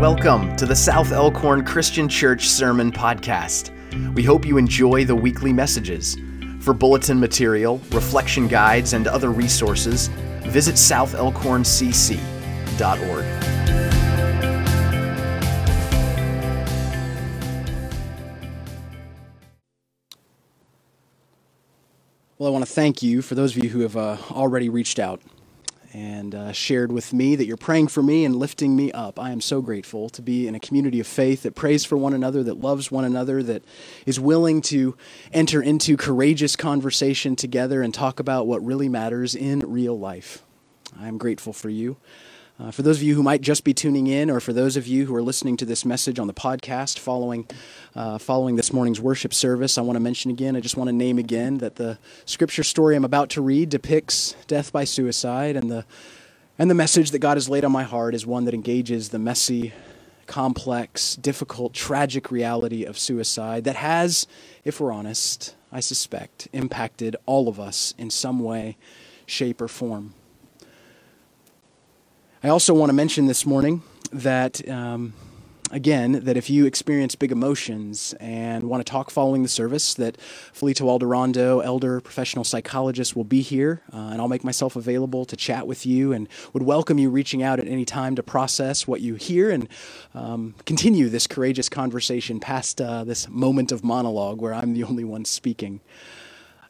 Welcome to the South Elkhorn Christian Church Sermon Podcast. We hope you enjoy the weekly messages. For bulletin material, reflection guides, and other resources, visit southelkhorncc.org. Well, I want to thank you for those of you who have uh, already reached out and uh, shared with me that you're praying for me and lifting me up. I am so grateful to be in a community of faith that prays for one another, that loves one another, that is willing to enter into courageous conversation together and talk about what really matters in real life. I am grateful for you. Uh, for those of you who might just be tuning in, or for those of you who are listening to this message on the podcast following, uh, following this morning's worship service, I want to mention again, I just want to name again that the scripture story I'm about to read depicts death by suicide, and the, and the message that God has laid on my heart is one that engages the messy, complex, difficult, tragic reality of suicide that has, if we're honest, I suspect, impacted all of us in some way, shape, or form. I also want to mention this morning that, um, again, that if you experience big emotions and want to talk following the service, that Felito Alderondo, elder professional psychologist, will be here, uh, and I'll make myself available to chat with you and would welcome you reaching out at any time to process what you hear and um, continue this courageous conversation past uh, this moment of monologue where I'm the only one speaking.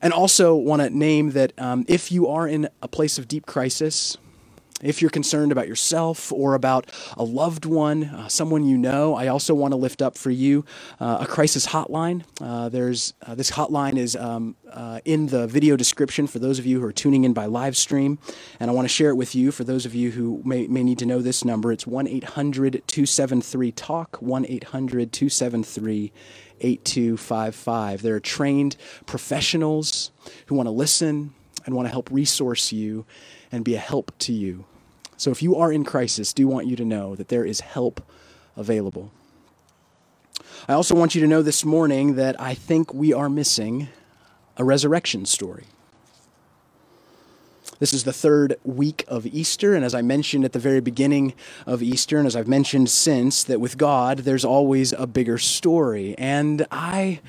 And also want to name that um, if you are in a place of deep crisis, if you're concerned about yourself or about a loved one, uh, someone you know, I also want to lift up for you uh, a crisis hotline. Uh, there's uh, this hotline is um, uh, in the video description for those of you who are tuning in by live stream, and I want to share it with you for those of you who may, may need to know this number. It's 1 800 273 TALK, 1 800 273 8255. There are trained professionals who want to listen and want to help resource you and be a help to you. So if you are in crisis, do want you to know that there is help available. I also want you to know this morning that I think we are missing a resurrection story. This is the third week of Easter, and as I mentioned at the very beginning of Easter, and as I've mentioned since, that with God, there's always a bigger story. And I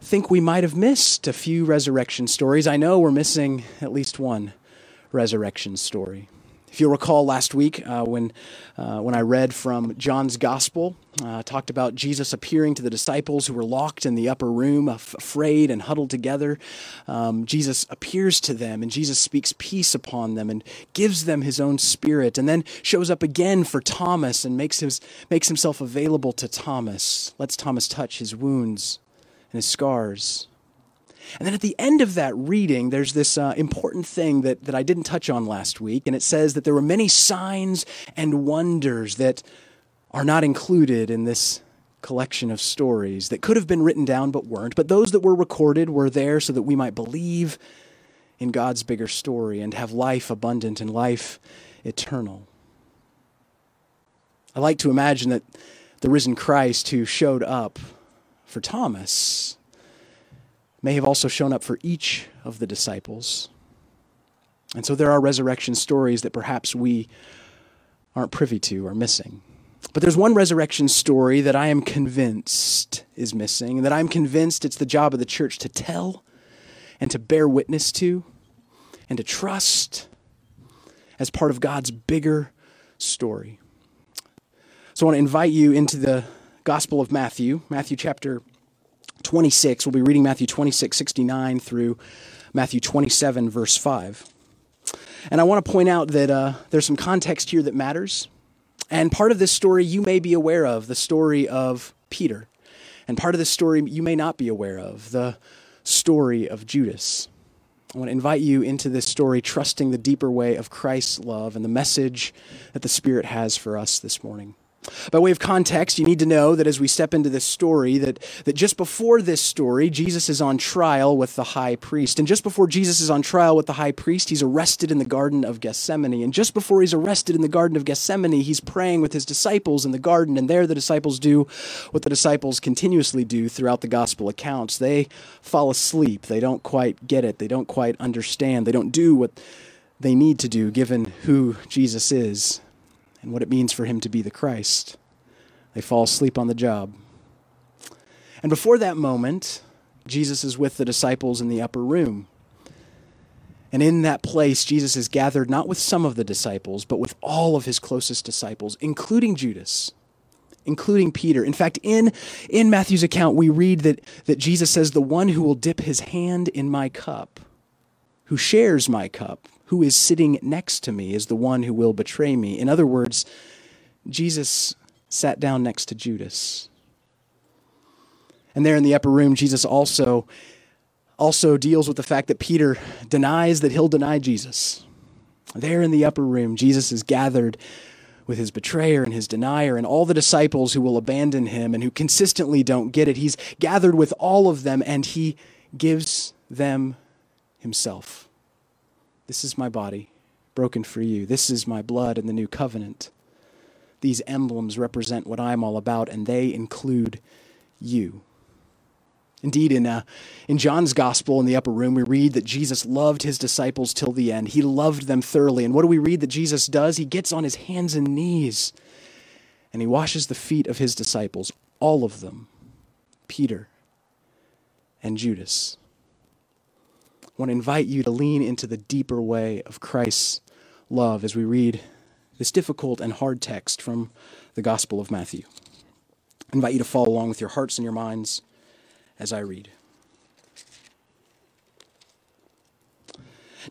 think we might have missed a few resurrection stories. I know we're missing at least one resurrection story. If you'll recall last week uh, when, uh, when I read from John's Gospel, uh, talked about Jesus appearing to the disciples who were locked in the upper room, af- afraid and huddled together. Um, Jesus appears to them and Jesus speaks peace upon them and gives them his own spirit, and then shows up again for Thomas and makes, his, makes himself available to Thomas, lets Thomas touch his wounds and his scars. And then at the end of that reading, there's this uh, important thing that, that I didn't touch on last week, and it says that there were many signs and wonders that are not included in this collection of stories that could have been written down but weren't. But those that were recorded were there so that we might believe in God's bigger story and have life abundant and life eternal. I like to imagine that the risen Christ who showed up for Thomas may have also shown up for each of the disciples. And so there are resurrection stories that perhaps we aren't privy to or missing. But there's one resurrection story that I am convinced is missing, and that I'm convinced it's the job of the church to tell and to bear witness to and to trust as part of God's bigger story. So I want to invite you into the Gospel of Matthew, Matthew chapter 26. We'll be reading Matthew 26, 69 through Matthew 27, verse 5. And I want to point out that uh, there's some context here that matters. And part of this story you may be aware of, the story of Peter. And part of this story you may not be aware of, the story of Judas. I want to invite you into this story, trusting the deeper way of Christ's love and the message that the Spirit has for us this morning. By way of context, you need to know that as we step into this story, that, that just before this story, Jesus is on trial with the high priest. And just before Jesus is on trial with the high priest, he's arrested in the Garden of Gethsemane. And just before he's arrested in the Garden of Gethsemane, he's praying with his disciples in the garden. And there, the disciples do what the disciples continuously do throughout the gospel accounts they fall asleep. They don't quite get it, they don't quite understand, they don't do what they need to do given who Jesus is and what it means for him to be the Christ. They fall asleep on the job. And before that moment, Jesus is with the disciples in the upper room. And in that place, Jesus is gathered not with some of the disciples, but with all of his closest disciples, including Judas, including Peter. In fact, in, in Matthew's account, we read that, that Jesus says, The one who will dip his hand in my cup, who shares my cup, who is sitting next to me, is the one who will betray me. In other words, Jesus sat down next to Judas. And there in the upper room, Jesus also also deals with the fact that Peter denies that he'll deny Jesus. There in the upper room, Jesus is gathered with his betrayer and his denier and all the disciples who will abandon him and who consistently don't get it. He's gathered with all of them and he gives them himself. This is my body, broken for you. This is my blood in the new covenant. These emblems represent what I'm all about, and they include you. Indeed, in, uh, in John's gospel in the upper room, we read that Jesus loved his disciples till the end. He loved them thoroughly. And what do we read that Jesus does? He gets on his hands and knees and he washes the feet of his disciples, all of them Peter and Judas. Want to invite you to lean into the deeper way of Christ's love as we read this difficult and hard text from the Gospel of Matthew. I invite you to follow along with your hearts and your minds as I read.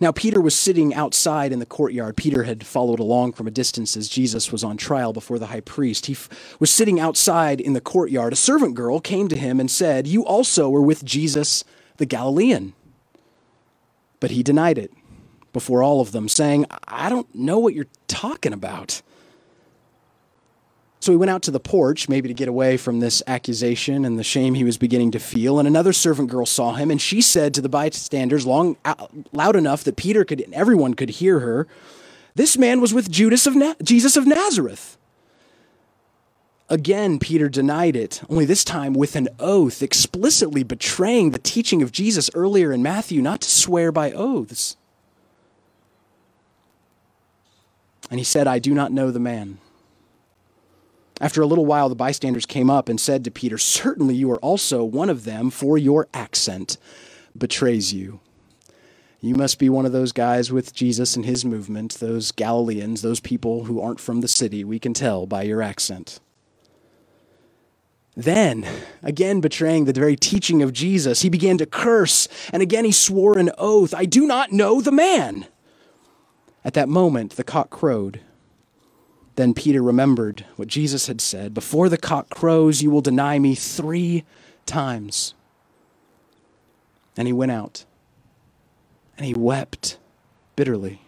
Now, Peter was sitting outside in the courtyard. Peter had followed along from a distance as Jesus was on trial before the high priest. He f- was sitting outside in the courtyard. A servant girl came to him and said, You also were with Jesus the Galilean. But he denied it before all of them, saying, I don't know what you're talking about. So he went out to the porch, maybe to get away from this accusation and the shame he was beginning to feel. And another servant girl saw him, and she said to the bystanders, long, loud enough that Peter could, and everyone could hear her, "This man was with Judas of Na- Jesus of Nazareth." Again, Peter denied it, only this time with an oath, explicitly betraying the teaching of Jesus earlier in Matthew not to swear by oaths. And he said, I do not know the man. After a little while, the bystanders came up and said to Peter, Certainly you are also one of them, for your accent betrays you. You must be one of those guys with Jesus and his movement, those Galileans, those people who aren't from the city. We can tell by your accent. Then, again betraying the very teaching of Jesus, he began to curse, and again he swore an oath I do not know the man. At that moment, the cock crowed. Then Peter remembered what Jesus had said Before the cock crows, you will deny me three times. And he went out and he wept bitterly.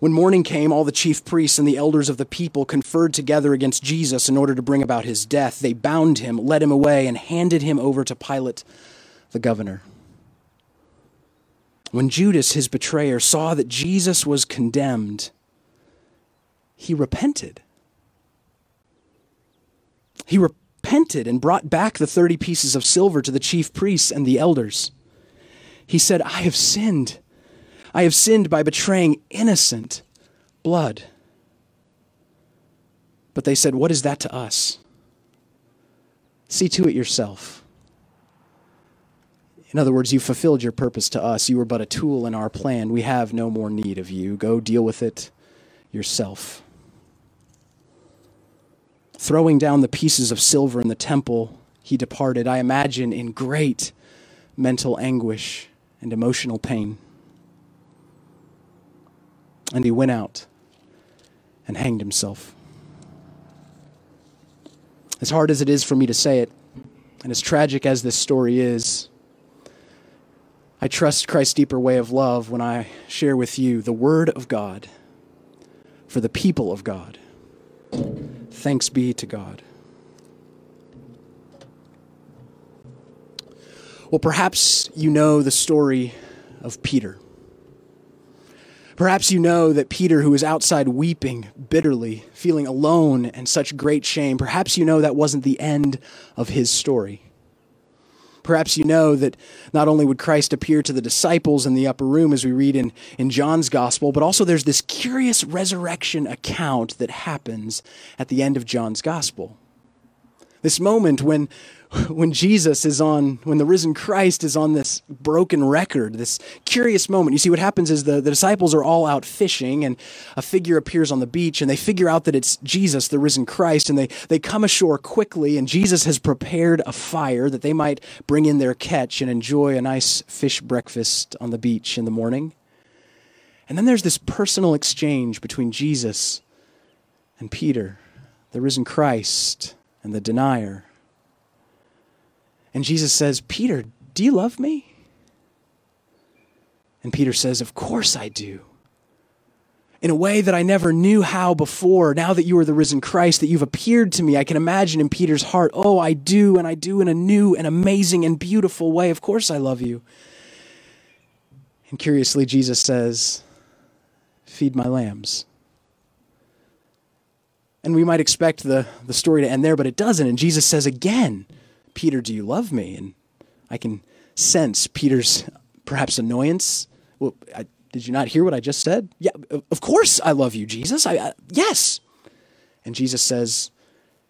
When morning came, all the chief priests and the elders of the people conferred together against Jesus in order to bring about his death. They bound him, led him away, and handed him over to Pilate, the governor. When Judas, his betrayer, saw that Jesus was condemned, he repented. He repented and brought back the 30 pieces of silver to the chief priests and the elders. He said, I have sinned. I have sinned by betraying innocent blood. But they said, What is that to us? See to it yourself. In other words, you fulfilled your purpose to us. You were but a tool in our plan. We have no more need of you. Go deal with it yourself. Throwing down the pieces of silver in the temple, he departed, I imagine, in great mental anguish and emotional pain. And he went out and hanged himself. As hard as it is for me to say it, and as tragic as this story is, I trust Christ's deeper way of love when I share with you the Word of God for the people of God. Thanks be to God. Well, perhaps you know the story of Peter. Perhaps you know that Peter, who was outside weeping bitterly, feeling alone and such great shame, perhaps you know that wasn't the end of his story. Perhaps you know that not only would Christ appear to the disciples in the upper room, as we read in, in John's gospel, but also there's this curious resurrection account that happens at the end of John's gospel. This moment when, when Jesus is on, when the risen Christ is on this broken record, this curious moment. You see, what happens is the, the disciples are all out fishing, and a figure appears on the beach, and they figure out that it's Jesus, the risen Christ, and they, they come ashore quickly, and Jesus has prepared a fire that they might bring in their catch and enjoy a nice fish breakfast on the beach in the morning. And then there's this personal exchange between Jesus and Peter, the risen Christ, and the denier. And Jesus says, Peter, do you love me? And Peter says, Of course I do. In a way that I never knew how before, now that you are the risen Christ, that you've appeared to me, I can imagine in Peter's heart, Oh, I do, and I do in a new and amazing and beautiful way. Of course I love you. And curiously, Jesus says, Feed my lambs. And we might expect the, the story to end there, but it doesn't. And Jesus says again, Peter, do you love me? And I can sense Peter's perhaps annoyance. Well, I, did you not hear what I just said? Yeah, of course I love you, Jesus. I, I yes. And Jesus says,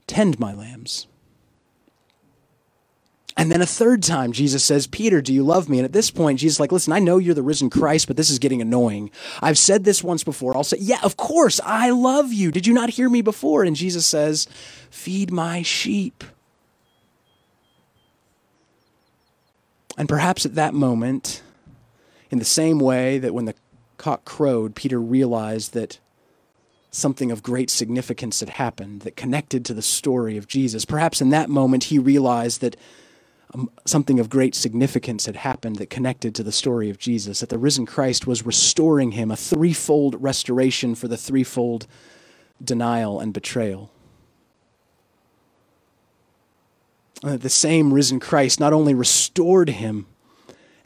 Tend my lambs. And then a third time, Jesus says, Peter, do you love me? And at this point, Jesus is like, listen, I know you're the risen Christ, but this is getting annoying. I've said this once before. I'll say, yeah, of course, I love you. Did you not hear me before? And Jesus says, feed my sheep. And perhaps at that moment, in the same way that when the cock crowed, Peter realized that something of great significance had happened that connected to the story of Jesus. Perhaps in that moment, he realized that um, something of great significance had happened that connected to the story of Jesus, that the risen Christ was restoring him, a threefold restoration for the threefold denial and betrayal. And that the same risen Christ not only restored him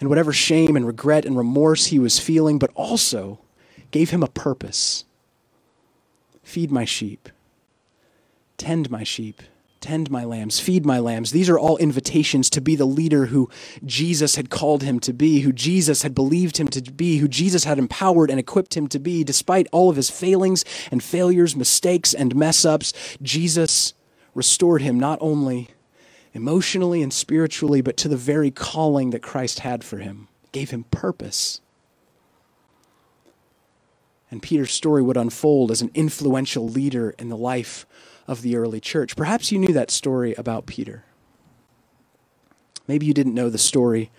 and whatever shame and regret and remorse he was feeling, but also gave him a purpose. Feed my sheep, tend my sheep tend my lambs, feed my lambs. These are all invitations to be the leader who Jesus had called him to be, who Jesus had believed him to be, who Jesus had empowered and equipped him to be. Despite all of his failings and failures, mistakes and mess ups, Jesus restored him not only emotionally and spiritually, but to the very calling that Christ had for him, gave him purpose. And Peter's story would unfold as an influential leader in the life of the early church. Perhaps you knew that story about Peter. Maybe you didn't know the story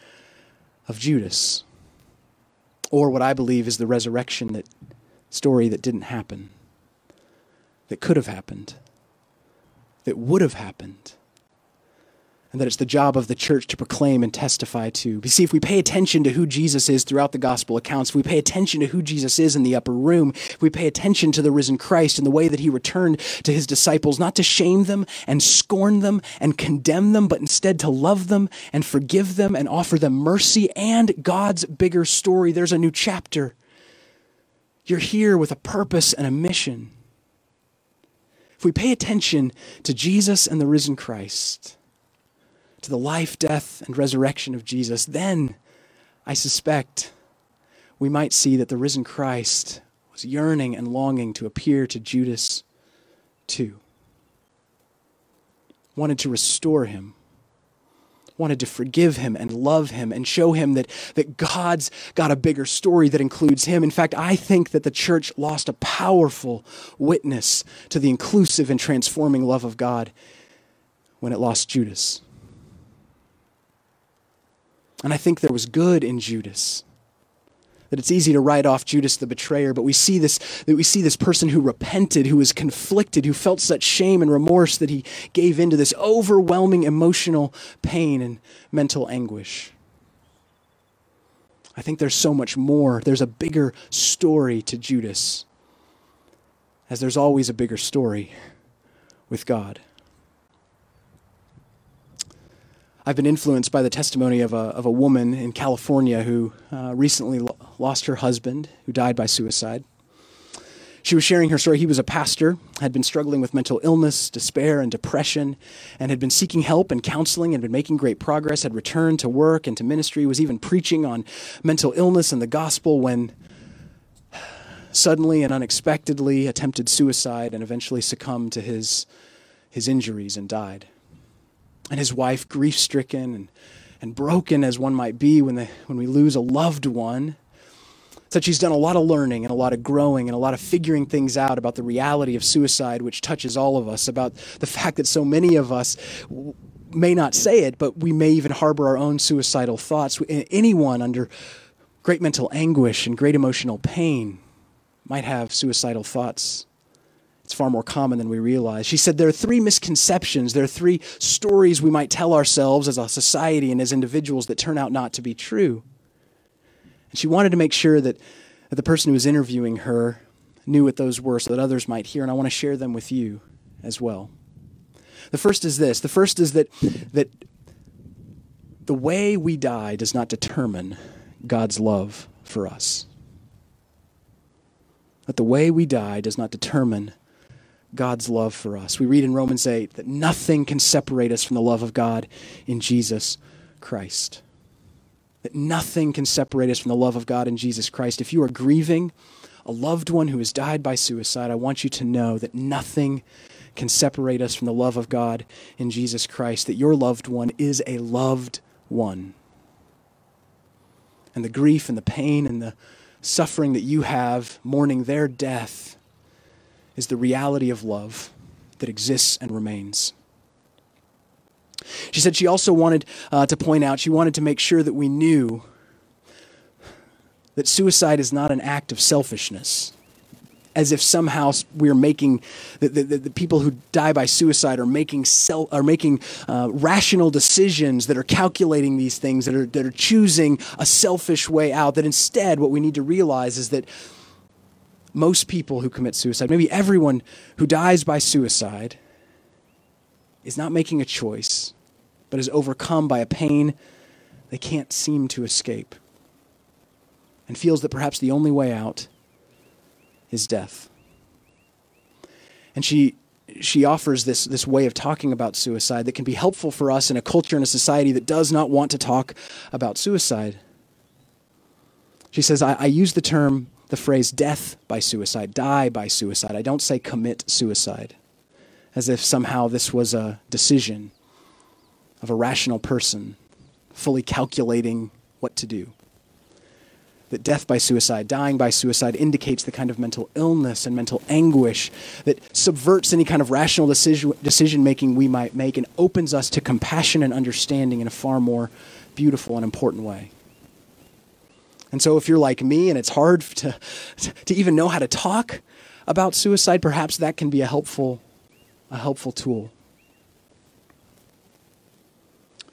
of Judas, or what I believe is the resurrection that story that didn't happen, that could have happened, that would have happened and that it's the job of the church to proclaim and testify to. You see, if we pay attention to who Jesus is throughout the gospel accounts, if we pay attention to who Jesus is in the upper room, if we pay attention to the risen Christ and the way that he returned to his disciples, not to shame them and scorn them and condemn them, but instead to love them and forgive them and offer them mercy and God's bigger story, there's a new chapter. You're here with a purpose and a mission. If we pay attention to Jesus and the risen Christ, to the life, death, and resurrection of Jesus, then I suspect we might see that the risen Christ was yearning and longing to appear to Judas too. Wanted to restore him, wanted to forgive him and love him and show him that, that God's got a bigger story that includes him. In fact, I think that the church lost a powerful witness to the inclusive and transforming love of God when it lost Judas. And I think there was good in Judas. That it's easy to write off Judas the betrayer, but we see this that we see this person who repented, who was conflicted, who felt such shame and remorse that he gave into this overwhelming emotional pain and mental anguish. I think there's so much more. There's a bigger story to Judas, as there's always a bigger story with God. I've been influenced by the testimony of a, of a woman in California who uh, recently lo- lost her husband, who died by suicide. She was sharing her story. He was a pastor, had been struggling with mental illness, despair, and depression, and had been seeking help and counseling and been making great progress, had returned to work and to ministry, was even preaching on mental illness and the gospel when suddenly and unexpectedly attempted suicide and eventually succumbed to his, his injuries and died. And his wife, grief stricken and, and broken as one might be when, the, when we lose a loved one, said she's done a lot of learning and a lot of growing and a lot of figuring things out about the reality of suicide, which touches all of us, about the fact that so many of us may not say it, but we may even harbor our own suicidal thoughts. Anyone under great mental anguish and great emotional pain might have suicidal thoughts. It's far more common than we realize. She said there are three misconceptions, there are three stories we might tell ourselves as a society and as individuals that turn out not to be true. And she wanted to make sure that, that the person who was interviewing her knew what those were so that others might hear, and I want to share them with you as well. The first is this the first is that, that the way we die does not determine God's love for us. That the way we die does not determine God's love for us. We read in Romans 8 that nothing can separate us from the love of God in Jesus Christ. That nothing can separate us from the love of God in Jesus Christ. If you are grieving a loved one who has died by suicide, I want you to know that nothing can separate us from the love of God in Jesus Christ, that your loved one is a loved one. And the grief and the pain and the suffering that you have mourning their death is the reality of love that exists and remains. She said she also wanted uh, to point out, she wanted to make sure that we knew that suicide is not an act of selfishness as if somehow we're making the, the, the, people who die by suicide are making are making uh, rational decisions that are calculating these things that are that are choosing a selfish way out. That instead, what we need to realize is that most people who commit suicide, maybe everyone who dies by suicide, is not making a choice, but is overcome by a pain they can't seem to escape, and feels that perhaps the only way out is death. And she she offers this, this way of talking about suicide that can be helpful for us in a culture and a society that does not want to talk about suicide. She says, I, I use the term, the phrase death by suicide, die by suicide. I don't say commit suicide, as if somehow this was a decision of a rational person fully calculating what to do that death by suicide, dying by suicide, indicates the kind of mental illness and mental anguish that subverts any kind of rational decision, making we might make and opens us to compassion and understanding in a far more beautiful and important way. And so, if you're like me and it's hard to, to even know how to talk about suicide, perhaps that can be a helpful, a helpful tool.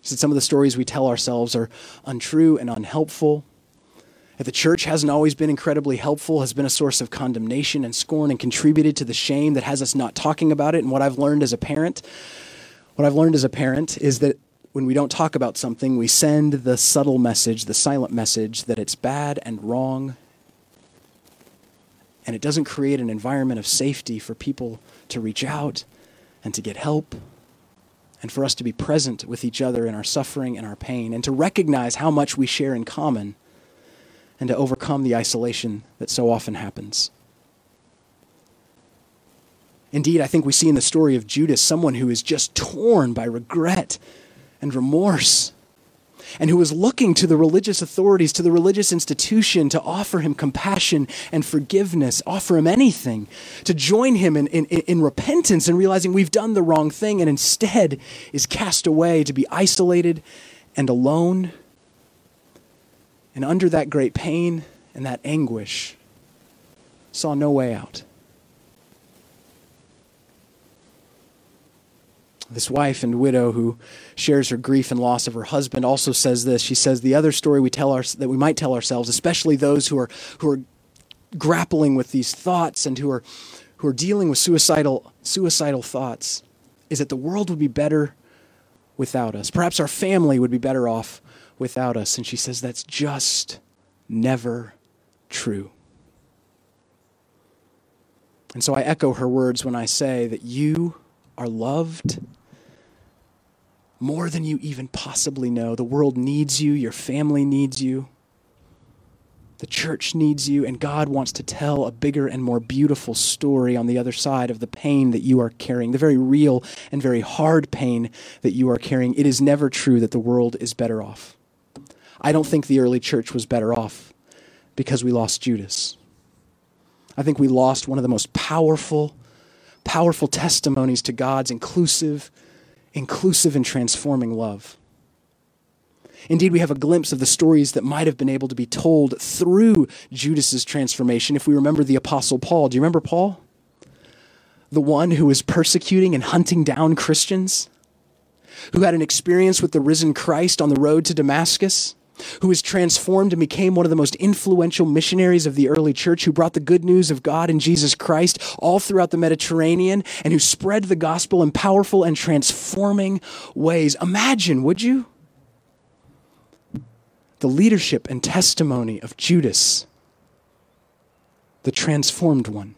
Said some of the stories we tell ourselves are untrue and unhelpful If the church hasn't always been incredibly helpful, has been a source of condemnation and scorn, and contributed to the shame that has us not talking about it. And what I've learned as a parent, what I've learned as a parent is that when we don't talk about something, we send the subtle message, the silent message, that it's bad and wrong. And it doesn't create an environment of safety for people to reach out and to get help and for us to be present with each other in our suffering and our pain and to recognize how much we share in common and to overcome the isolation that so often happens. Indeed, I think we see in the story of Judas someone who is just torn by regret and remorse, and who was looking to the religious authorities, to the religious institution to offer him compassion and forgiveness, offer him anything, to join him in, in, in repentance and realizing we've done the wrong thing, and instead is cast away to be isolated and alone and under that great pain and that anguish, saw no way out. This wife and widow who shares her grief and loss of her husband also says this. She says the other story we tell our, that we might tell ourselves, especially those who are who are grappling with these thoughts and who are who are dealing with suicidal suicidal thoughts, is that the world would be better without us. Perhaps our family would be better off without us. And she says that's just never true. And so I echo her words when I say that you are loved more than you even possibly know. The world needs you, your family needs you. The church needs you, and God wants to tell a bigger and more beautiful story on the other side of the pain that you are carrying, the very real and very hard pain that you are carrying. It is never true that the world is better off. I don't think the early church was better off because we lost Judas. I think we lost one of the most powerful, powerful testimonies to God's inclusive, inclusive, and transforming love. Indeed, we have a glimpse of the stories that might have been able to be told through Judas's transformation if we remember the Apostle Paul. Do you remember Paul? The one who was persecuting and hunting down Christians, who had an experience with the risen Christ on the road to Damascus, who was transformed and became one of the most influential missionaries of the early church, who brought the good news of God and Jesus Christ all throughout the Mediterranean, and who spread the gospel in powerful and transforming ways. Imagine, would you? the leadership and testimony of Judas, the transformed one.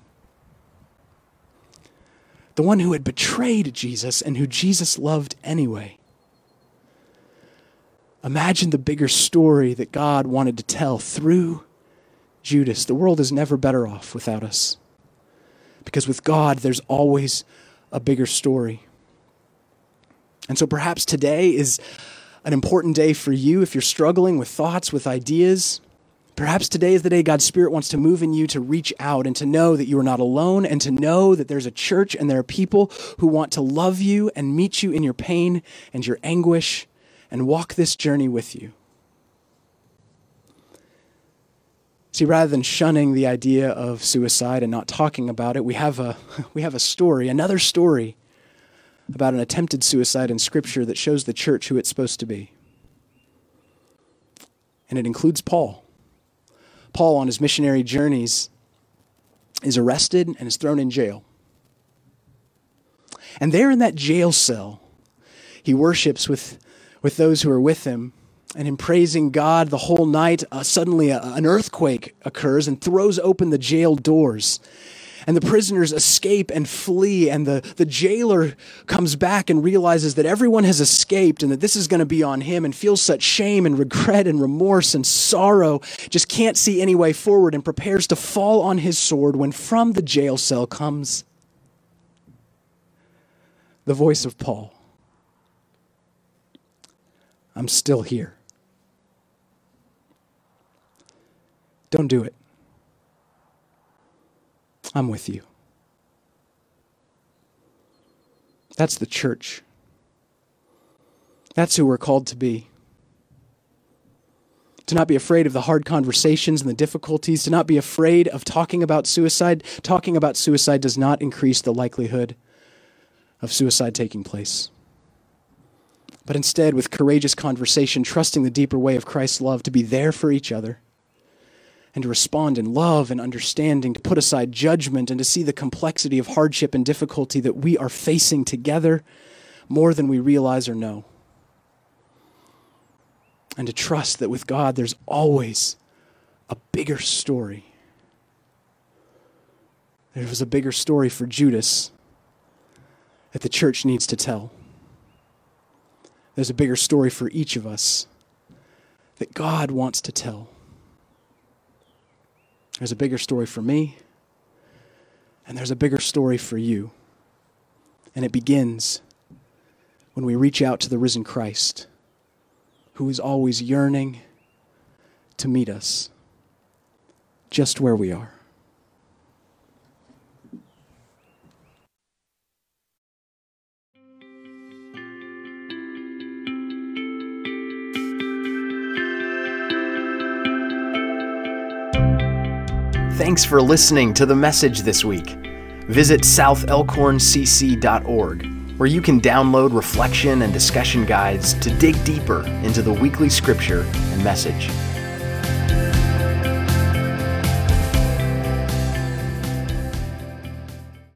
The one who had betrayed Jesus and who Jesus loved anyway. Imagine the bigger story that God wanted to tell through Judas. The world is never better off without us. Because with God, there's always a bigger story. And so perhaps today is an important day for you if you're struggling with thoughts, with ideas. Perhaps today is the day God's Spirit wants to move in you to reach out and to know that you are not alone and to know that there's a church and there are people who want to love you and meet you in your pain and your anguish and walk this journey with you. See, rather than shunning the idea of suicide and not talking about it, we have a, we have a story, another story about an attempted suicide in Scripture that shows the church who it's supposed to be. And it includes Paul. Paul, on his missionary journeys, is arrested and is thrown in jail. And there in that jail cell, he worships with, with those who are with him. And in praising God the whole night, uh, suddenly a, an earthquake occurs and throws open the jail doors and the prisoners escape and flee, and the, the jailer comes back and realizes that everyone has escaped and that this is going to be on him and feels such shame and regret and remorse and sorrow, just can't see any way forward and prepares to fall on his sword when from the jail cell comes the voice of Paul. I'm still here. Don't do it. I'm with you. That's the church. That's who we're called to be. To not be afraid of the hard conversations and the difficulties, to not be afraid of talking about suicide. Talking about suicide does not increase the likelihood of suicide taking place. But instead, with courageous conversation, trusting the deeper way of Christ's love to be there for each other and to respond in love and understanding, to put aside judgment and to see the complexity of hardship and difficulty that we are facing together more than we realize or know. And to trust that with God there's always a bigger story. There was a bigger story for Judas that the church needs to tell. There's a bigger story for each of us that God wants to tell. There's a bigger story for me, and there's a bigger story for you. And it begins when we reach out to the risen Christ, who is always yearning to meet us just where we are. Thanks for listening to the message this week. Visit southelkhorncc.org, where you can download reflection and discussion guides to dig deeper into the weekly scripture and message.